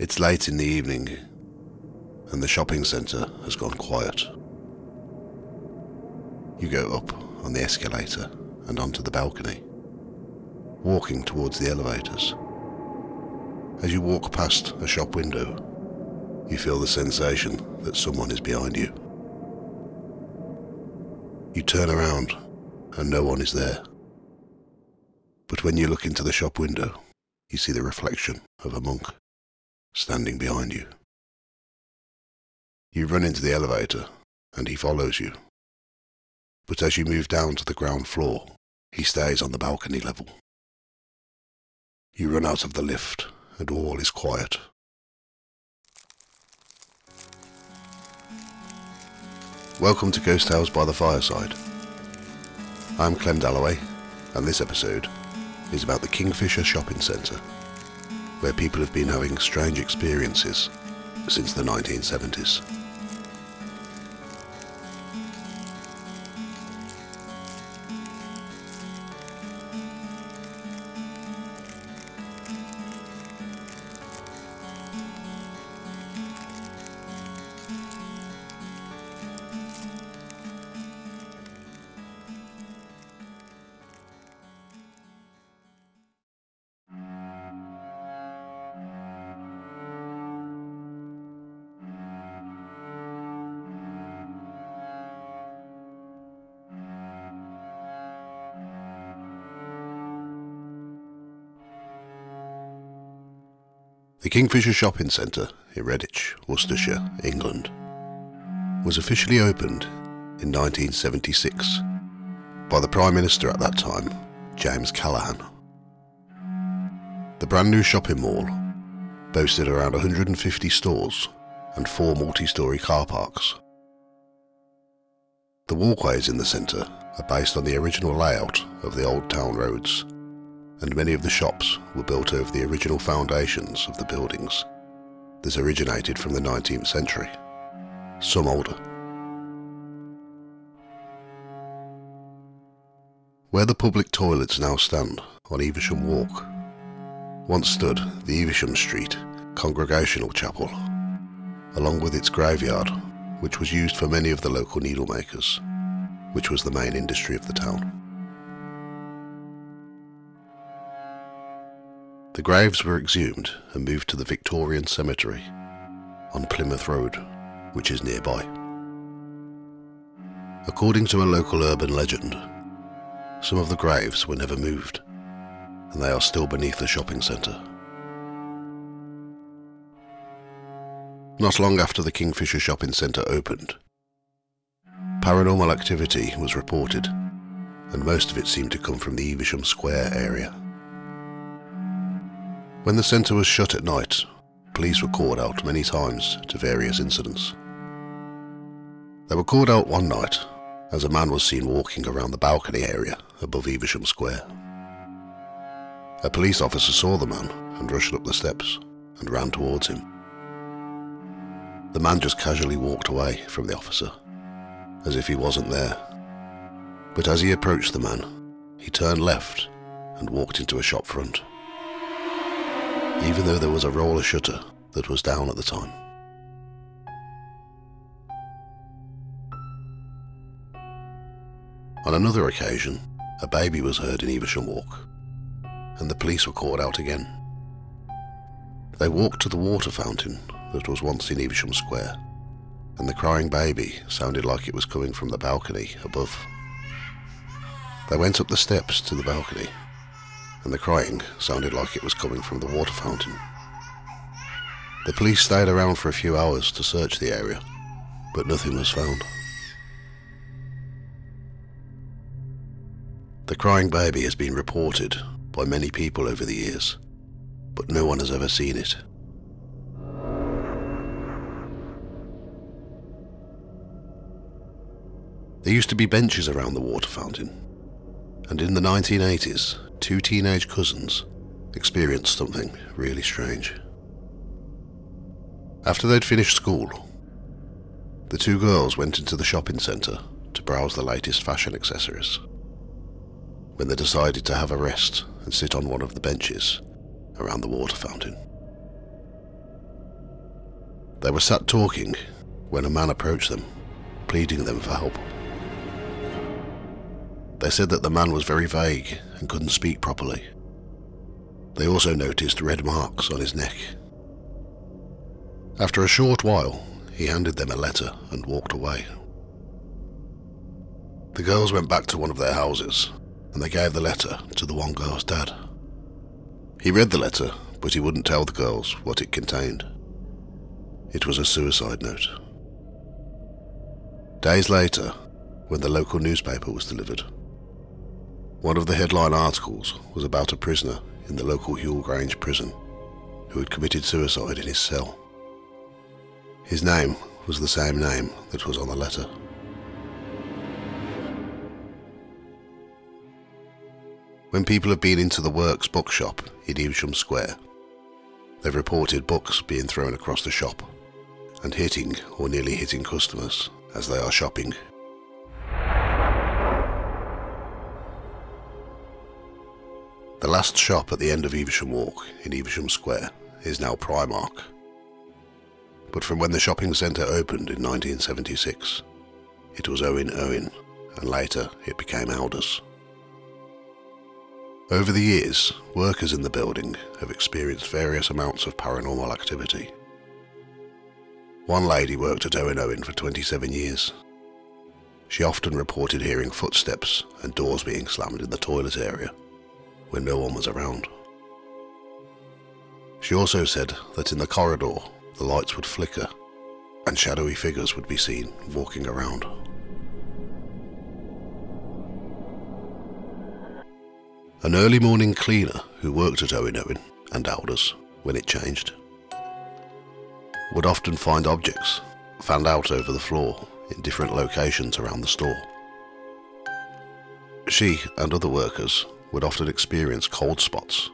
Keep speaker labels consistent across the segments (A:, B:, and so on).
A: It's late in the evening, and the shopping centre has gone quiet. You go up on the escalator and onto the balcony, walking towards the elevators. As you walk past a shop window, you feel the sensation that someone is behind you. You turn around and no one is there. But when you look into the shop window, you see the reflection of a monk standing behind you. You run into the elevator and he follows you. But as you move down to the ground floor, he stays on the balcony level. You run out of the lift and all is quiet. Welcome to Ghost Tales by the Fireside. I'm Clem Dalloway, and this episode is about the Kingfisher Shopping Centre, where people have been having strange experiences since the 1970s. The Kingfisher Shopping Centre in Redditch, Worcestershire, England, was officially opened in 1976 by the Prime Minister at that time, James Callaghan. The brand new shopping mall boasted around 150 stores and four multi-storey car parks. The walkways in the centre are based on the original layout of the old town roads and many of the shops were built over the original foundations of the buildings This originated from the 19th century, some older. Where the public toilets now stand on Evesham Walk, once stood the Evesham Street Congregational Chapel, along with its graveyard, which was used for many of the local needlemakers, which was the main industry of the town. The graves were exhumed and moved to the Victorian Cemetery on Plymouth Road, which is nearby. According to a local urban legend, some of the graves were never moved, and they are still beneath the shopping centre. Not long after the Kingfisher Shopping Centre opened, paranormal activity was reported, and most of it seemed to come from the Evesham Square area. When the centre was shut at night, police were called out many times to various incidents. They were called out one night as a man was seen walking around the balcony area above Evesham Square. A police officer saw the man and rushed up the steps and ran towards him. The man just casually walked away from the officer, as if he wasn't there. But as he approached the man, he turned left and walked into a shop front even though there was a roller shutter that was down at the time. On another occasion, a baby was heard in Evesham Walk, and the police were called out again. They walked to the water fountain that was once in Evesham Square, and the crying baby sounded like it was coming from the balcony above. They went up the steps to the balcony and the crying sounded like it was coming from the water fountain. The police stayed around for a few hours to search the area, but nothing was found. The crying baby has been reported by many people over the years, but no one has ever seen it. There used to be benches around the water fountain, and in the 1980s, two teenage cousins experienced something really strange. After they'd finished school, the two girls went into the shopping centre to browse the latest fashion accessories. When they decided to have a rest and sit on one of the benches around the water fountain. They were sat talking when a man approached them, pleading them for help. They said that the man was very vague and couldn't speak properly. They also noticed red marks on his neck. After a short while, he handed them a letter and walked away. The girls went back to one of their houses and they gave the letter to the one girl's dad. He read the letter, but he wouldn't tell the girls what it contained. It was a suicide note. Days later, when the local newspaper was delivered, one of the headline articles was about a prisoner in the local Hewell Grange prison who had committed suicide in his cell. His name was the same name that was on the letter. When people have been into the Works bookshop in Evesham Square, they've reported books being thrown across the shop and hitting or nearly hitting customers as they are shopping The last shop at the end of Evesham Walk in Evesham Square is now Primark. But from when the shopping centre opened in 1976, it was Owen Owen, and later it became Allders. Over the years, workers in the building have experienced various amounts of paranormal activity. One lady worked at Owen Owen for 27 years. She often reported hearing footsteps and doors being slammed in the toilet area when no one was around. She also said that in the corridor the lights would flicker and shadowy figures would be seen walking around. An early morning cleaner who worked at Owen Owen and Allders when it changed would often find objects found out over the floor in different locations around the store. She and other workers would often experience cold spots.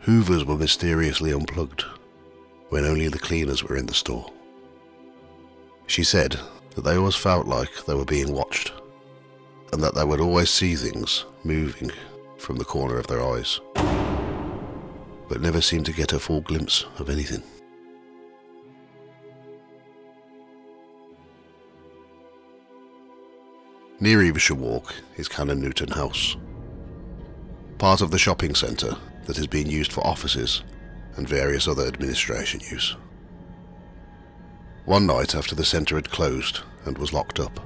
A: Hoovers were mysteriously unplugged when only the cleaners were in the store. She said that they always felt like they were being watched and that they would always see things moving from the corner of their eyes, but never seemed to get a full glimpse of anything. Near Evesham Walk is Canon Newton House part of the shopping centre that is being used for offices and various other administration use. One night after the centre had closed and was locked up,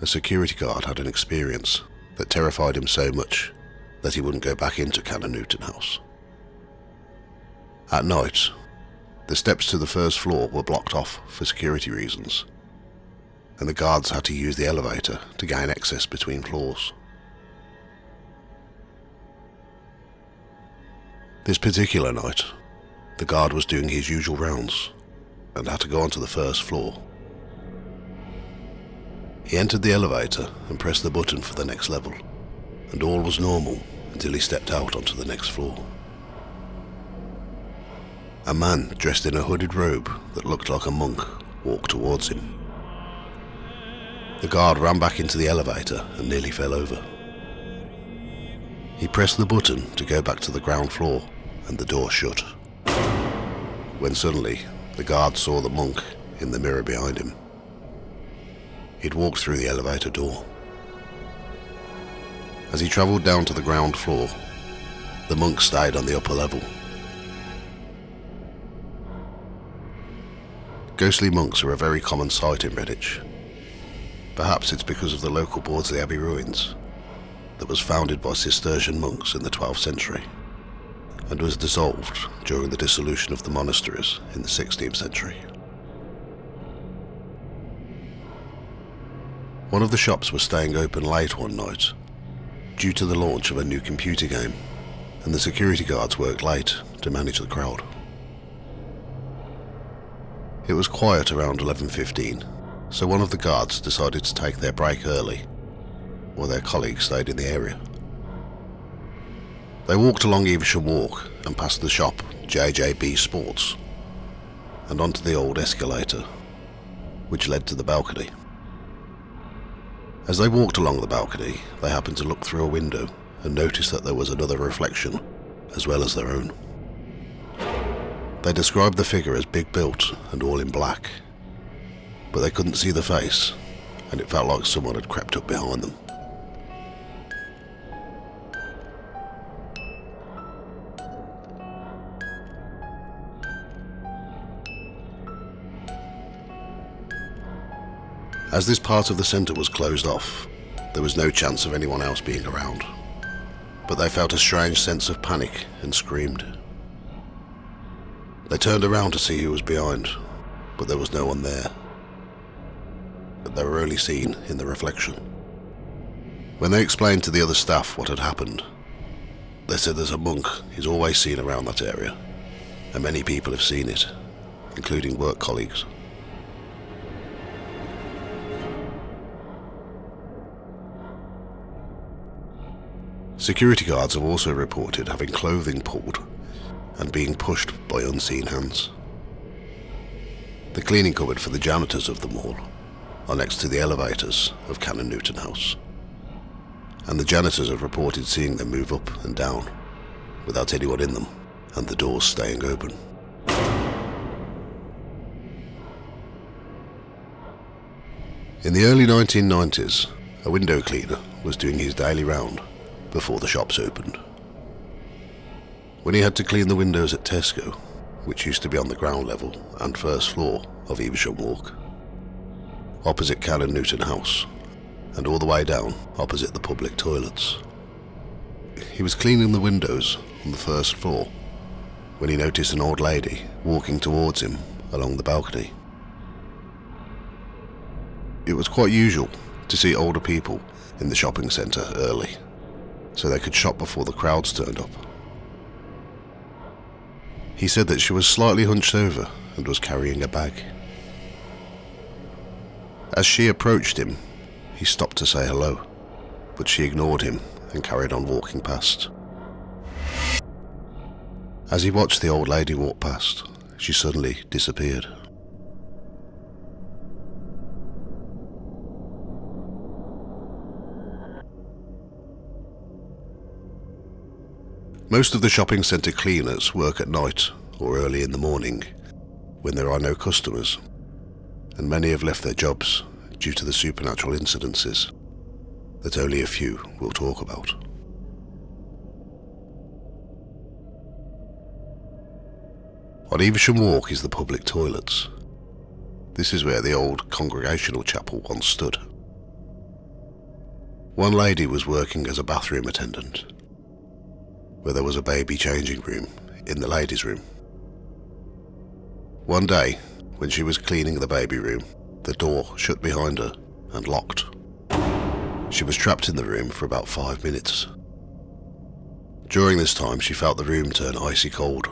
A: a security guard had an experience that terrified him so much that he wouldn't go back into Canon Newton House. At night, the steps to the first floor were blocked off for security reasons, and the guards had to use the elevator to gain access between floors. This particular night, the guard was doing his usual rounds and had to go onto the first floor. He entered the elevator and pressed the button for the next level, and all was normal until he stepped out onto the next floor. A man dressed in a hooded robe that looked like a monk walked towards him. The guard ran back into the elevator and nearly fell over. He pressed the button to go back to the ground floor and the door shut. When suddenly, the guard saw the monk in the mirror behind him. He'd walked through the elevator door. As he travelled down to the ground floor, the monk stayed on the upper level. Ghostly monks are a very common sight in Redditch. Perhaps it's because of the local Bordesley Abbey ruins that was founded by Cistercian monks in the 12th century and was dissolved during the dissolution of the monasteries in the 16th century. One of the shops was staying open late one night due to the launch of a new computer game, and the security guards worked late to manage the crowd. It was quiet around 11.15, so one of the guards decided to take their break early, while their colleagues stayed in the area. They walked along Evesham Walk and past the shop JJB Sports and onto the old escalator, which led to the balcony. As they walked along the balcony, they happened to look through a window and noticed that there was another reflection, as well as their own. They described the figure as big built and all in black, but they couldn't see the face, and it felt like someone had crept up behind them. As this part of the centre was closed off, there was no chance of anyone else being around. But they felt a strange sense of panic and screamed. They turned around to see who was behind, but there was no one there. But they were only seen in the reflection. When they explained to the other staff what had happened, they said there's a monk who's always seen around that area, and many people have seen it, including work colleagues. Security guards have also reported having clothing pulled and being pushed by unseen hands. The cleaning cupboard for the janitors of the mall are next to the elevators of Canon Newton House. And the janitors have reported seeing them move up and down without anyone in them and the doors staying open. In the early 1990s, a window cleaner was doing his daily round before the shops opened. When he had to clean the windows at Tesco, which used to be on the ground level and first floor of Evesham Walk, opposite Canon Newton House, and all the way down opposite the public toilets. He was cleaning the windows on the first floor when he noticed an old lady walking towards him along the balcony. It was quite usual to see older people in the shopping centre early so they could shop before the crowds turned up. He said that she was slightly hunched over and was carrying a bag. As she approached him, he stopped to say hello, but she ignored him and carried on walking past. As he watched the old lady walk past, she suddenly disappeared. Most of the shopping centre cleaners work at night or early in the morning when there are no customers, and many have left their jobs due to the supernatural incidences that only a few will talk about. On Evesham Walk is the public toilets. This is where the old congregational chapel once stood. One lady was working as a bathroom attendant where there was a baby changing room in the ladies' room. One day, when she was cleaning the baby room, the door shut behind her and locked. She was trapped in the room for about five minutes. During this time, she felt the room turn icy cold.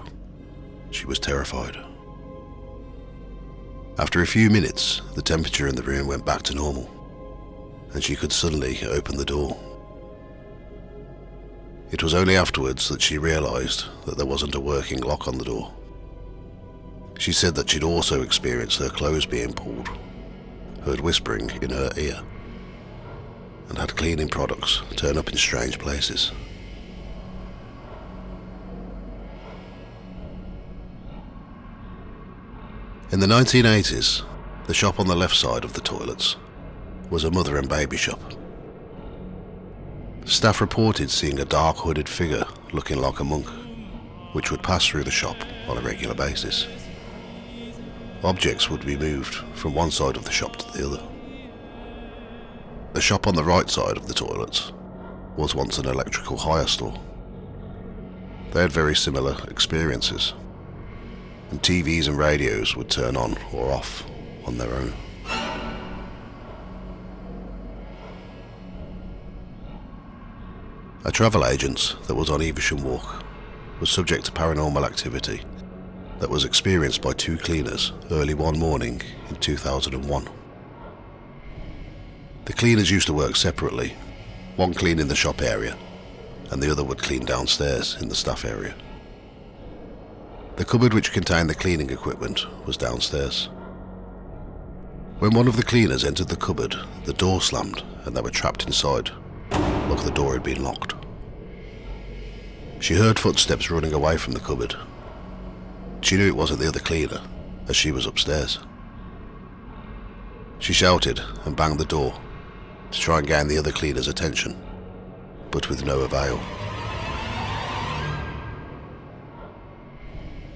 A: She was terrified. After a few minutes, the temperature in the room went back to normal, and she could suddenly open the door. It was only afterwards that she realised that there wasn't a working lock on the door. She said that she'd also experienced her clothes being pulled, heard whispering in her ear, and had cleaning products turn up in strange places. In the 1980s, the shop on the left side of the toilets was a mother and baby shop. Staff reported seeing a dark hooded figure looking like a monk, which would pass through the shop on a regular basis. Objects would be moved from one side of the shop to the other. The shop on the right side of the toilets was once an electrical hire store. They had very similar experiences, and TVs and radios would turn on or off on their own. A travel agent that was on Evesham Walk was subject to paranormal activity that was experienced by two cleaners early one morning in 2001. The cleaners used to work separately, one cleaning the shop area and the other would clean downstairs in the staff area. The cupboard which contained the cleaning equipment was downstairs. When one of the cleaners entered the cupboard, the door slammed and they were trapped inside, like the door had been locked. She heard footsteps running away from the cupboard. She knew it wasn't the other cleaner, as she was upstairs. She shouted and banged the door to try and gain the other cleaner's attention, but with no avail.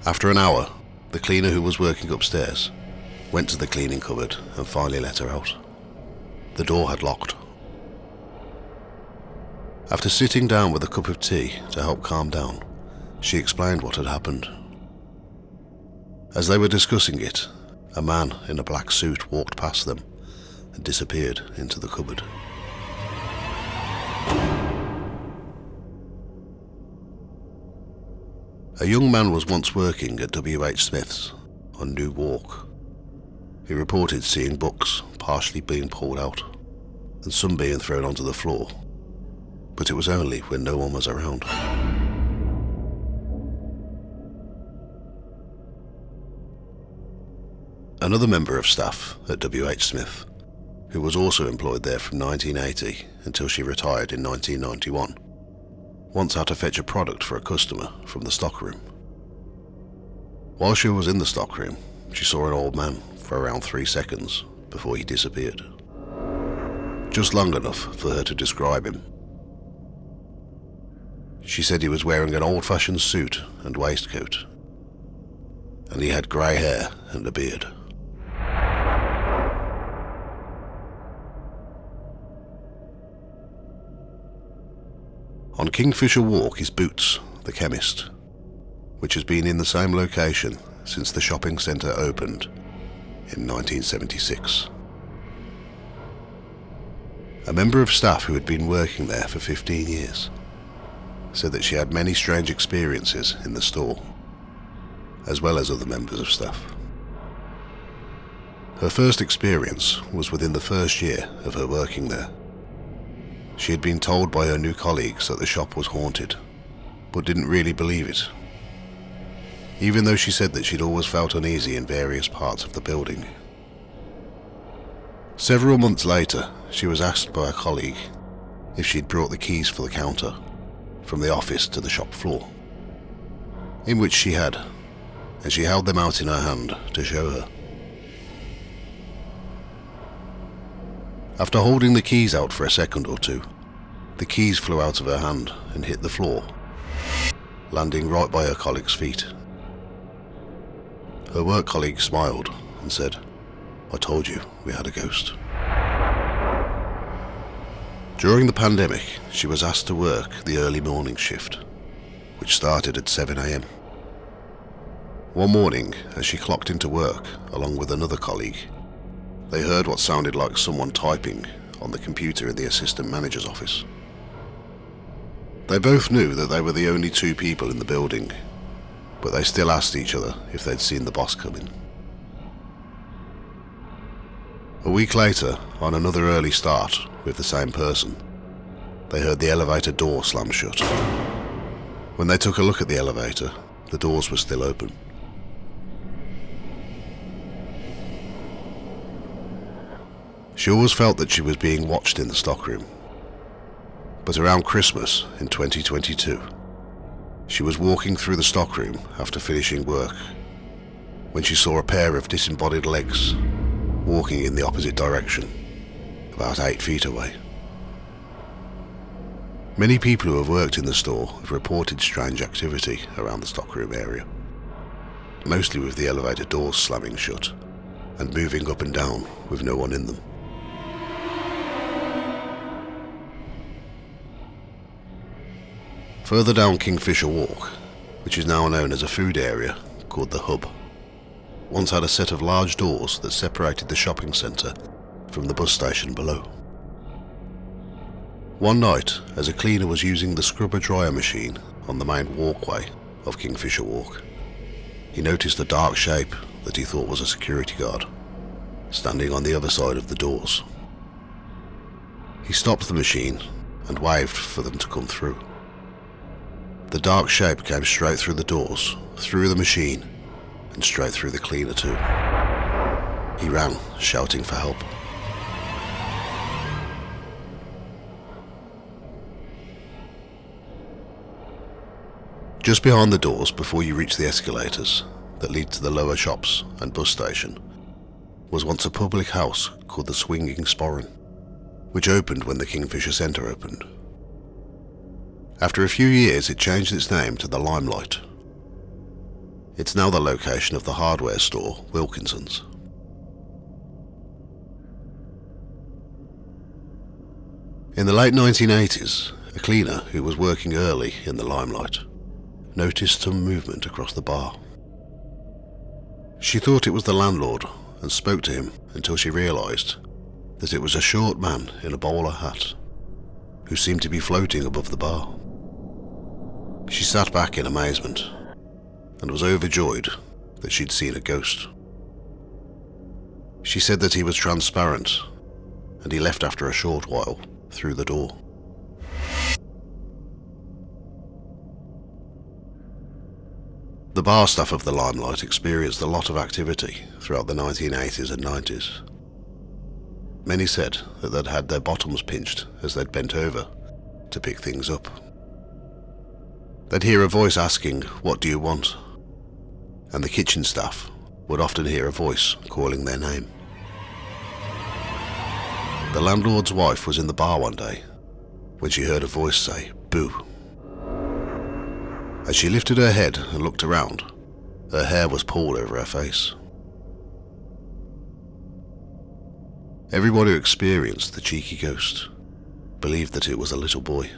A: After an hour, the cleaner who was working upstairs went to the cleaning cupboard and finally let her out. The door had locked. After sitting down with a cup of tea to help calm down, she explained what had happened. As they were discussing it, a man in a black suit walked past them and disappeared into the cupboard. A young man was once working at W.H. Smith's on New Walk. He reported seeing books partially being pulled out and some being thrown onto the floor, but it was only when no one was around. Another member of staff at W.H. Smith, who was also employed there from 1980 until she retired in 1991, once had to fetch a product for a customer from the stockroom. While she was in the stockroom, she saw an old man for around three seconds before he disappeared. Just long enough for her to describe him. She said he was wearing an old fashioned suit and waistcoat, and he had grey hair and a beard. On Kingfisher Walk is Boots, the chemist, which has been in the same location since the shopping centre opened in 1976. A member of staff who had been working there for 15 years said that she had many strange experiences in the store, as well as other members of staff. Her first experience was within the first year of her working there. She had been told by her new colleagues that the shop was haunted, but didn't really believe it. Even though she said that she'd always felt uneasy in various parts of the building. Several months later, she was asked by a colleague if she'd brought the keys for the counter from the office to the shop floor, in which she had, and she held them out in her hand to show her. After holding the keys out for a second or two, the keys flew out of her hand and hit the floor, landing right by her colleague's feet. Her work colleague smiled and said, I told you we had a ghost. During the pandemic, she was asked to work the early morning shift, which started at 7am. One morning, as she clocked into work along with another colleague, they heard what sounded like someone typing on the computer in the assistant manager's office. They both knew that they were the only two people in the building, but they still asked each other if they'd seen the boss coming. A week later, on another early start with the same person, they heard the elevator door slam shut. When they took a look at the elevator, the doors were still open. She always felt that she was being watched in the stockroom. But around Christmas in 2022, she was walking through the stockroom after finishing work when she saw a pair of disembodied legs walking in the opposite direction, about eight feet away. Many people who have worked in the store have reported strange activity around the stockroom area, mostly with the elevator doors slamming shut and moving up and down with no one in them. Further down Kingfisher Walk, which is now known as a food area called the Hub, once had a set of large doors that separated the shopping centre from the bus station below. One night, as a cleaner was using the scrubber dryer machine on the main walkway of Kingfisher Walk, he noticed a dark shape that he thought was a security guard, standing on the other side of the doors. He stopped the machine and waved for them to come through. The dark shape came straight through the doors, through the machine, and straight through the cleaner too. He ran, shouting for help. Just behind the doors, before you reach the escalators, that lead to the lower shops and bus station was once a public house called the Swinging Sporran, which opened when the Kingfisher Centre opened. After a few years, it changed its name to the Limelight. It's now the location of the hardware store Wilkinson's. In the late 1980s, a cleaner who was working early in the limelight noticed some movement across the bar. She thought it was the landlord and spoke to him until she realised that it was a short man in a bowler hat who seemed to be floating above the bar. She sat back in amazement and was overjoyed that she'd seen a ghost. She said that he was transparent and he left after a short while through the door. The bar staff of the Limelight experienced a lot of activity throughout the 1980s and 90s. Many said that they'd had their bottoms pinched as they'd bent over to pick things up. They'd hear a voice asking, What do you want? And the kitchen staff would often hear a voice calling their name. The landlord's wife was in the bar one day when she heard a voice say, Boo. As she lifted her head and looked around, her hair was pulled over her face. Everyone who experienced the cheeky ghost believed that it was a little boy.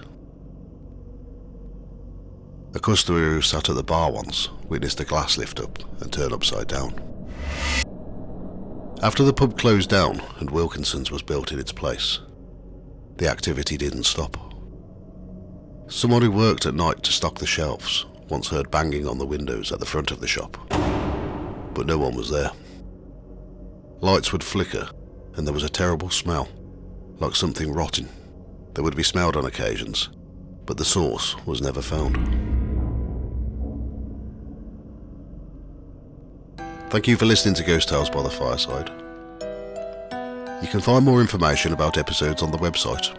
A: A customer who sat at the bar once witnessed a glass lift up and turn upside down. After the pub closed down and Wilkinson's was built in its place, the activity didn't stop. Someone who worked at night to stock the shelves once heard banging on the windows at the front of the shop, but no one was there. Lights would flicker and there was a terrible smell, like something rotten, that would be smelled on occasions, but the source was never found. Thank you for listening to Ghost Tales by the Fireside. You can find more information about episodes on the website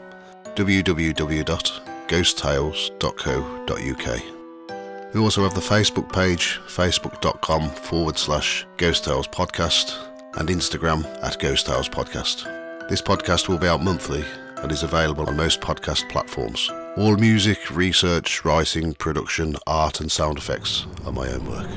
A: www.ghosttales.co.uk. We also have the Facebook page, facebook.com forward slash Ghost Tales Podcast, and Instagram at Ghost Tales Podcast. This podcast will be out monthly and is available on most podcast platforms. All music, research, writing, production, art, and sound effects are my own work.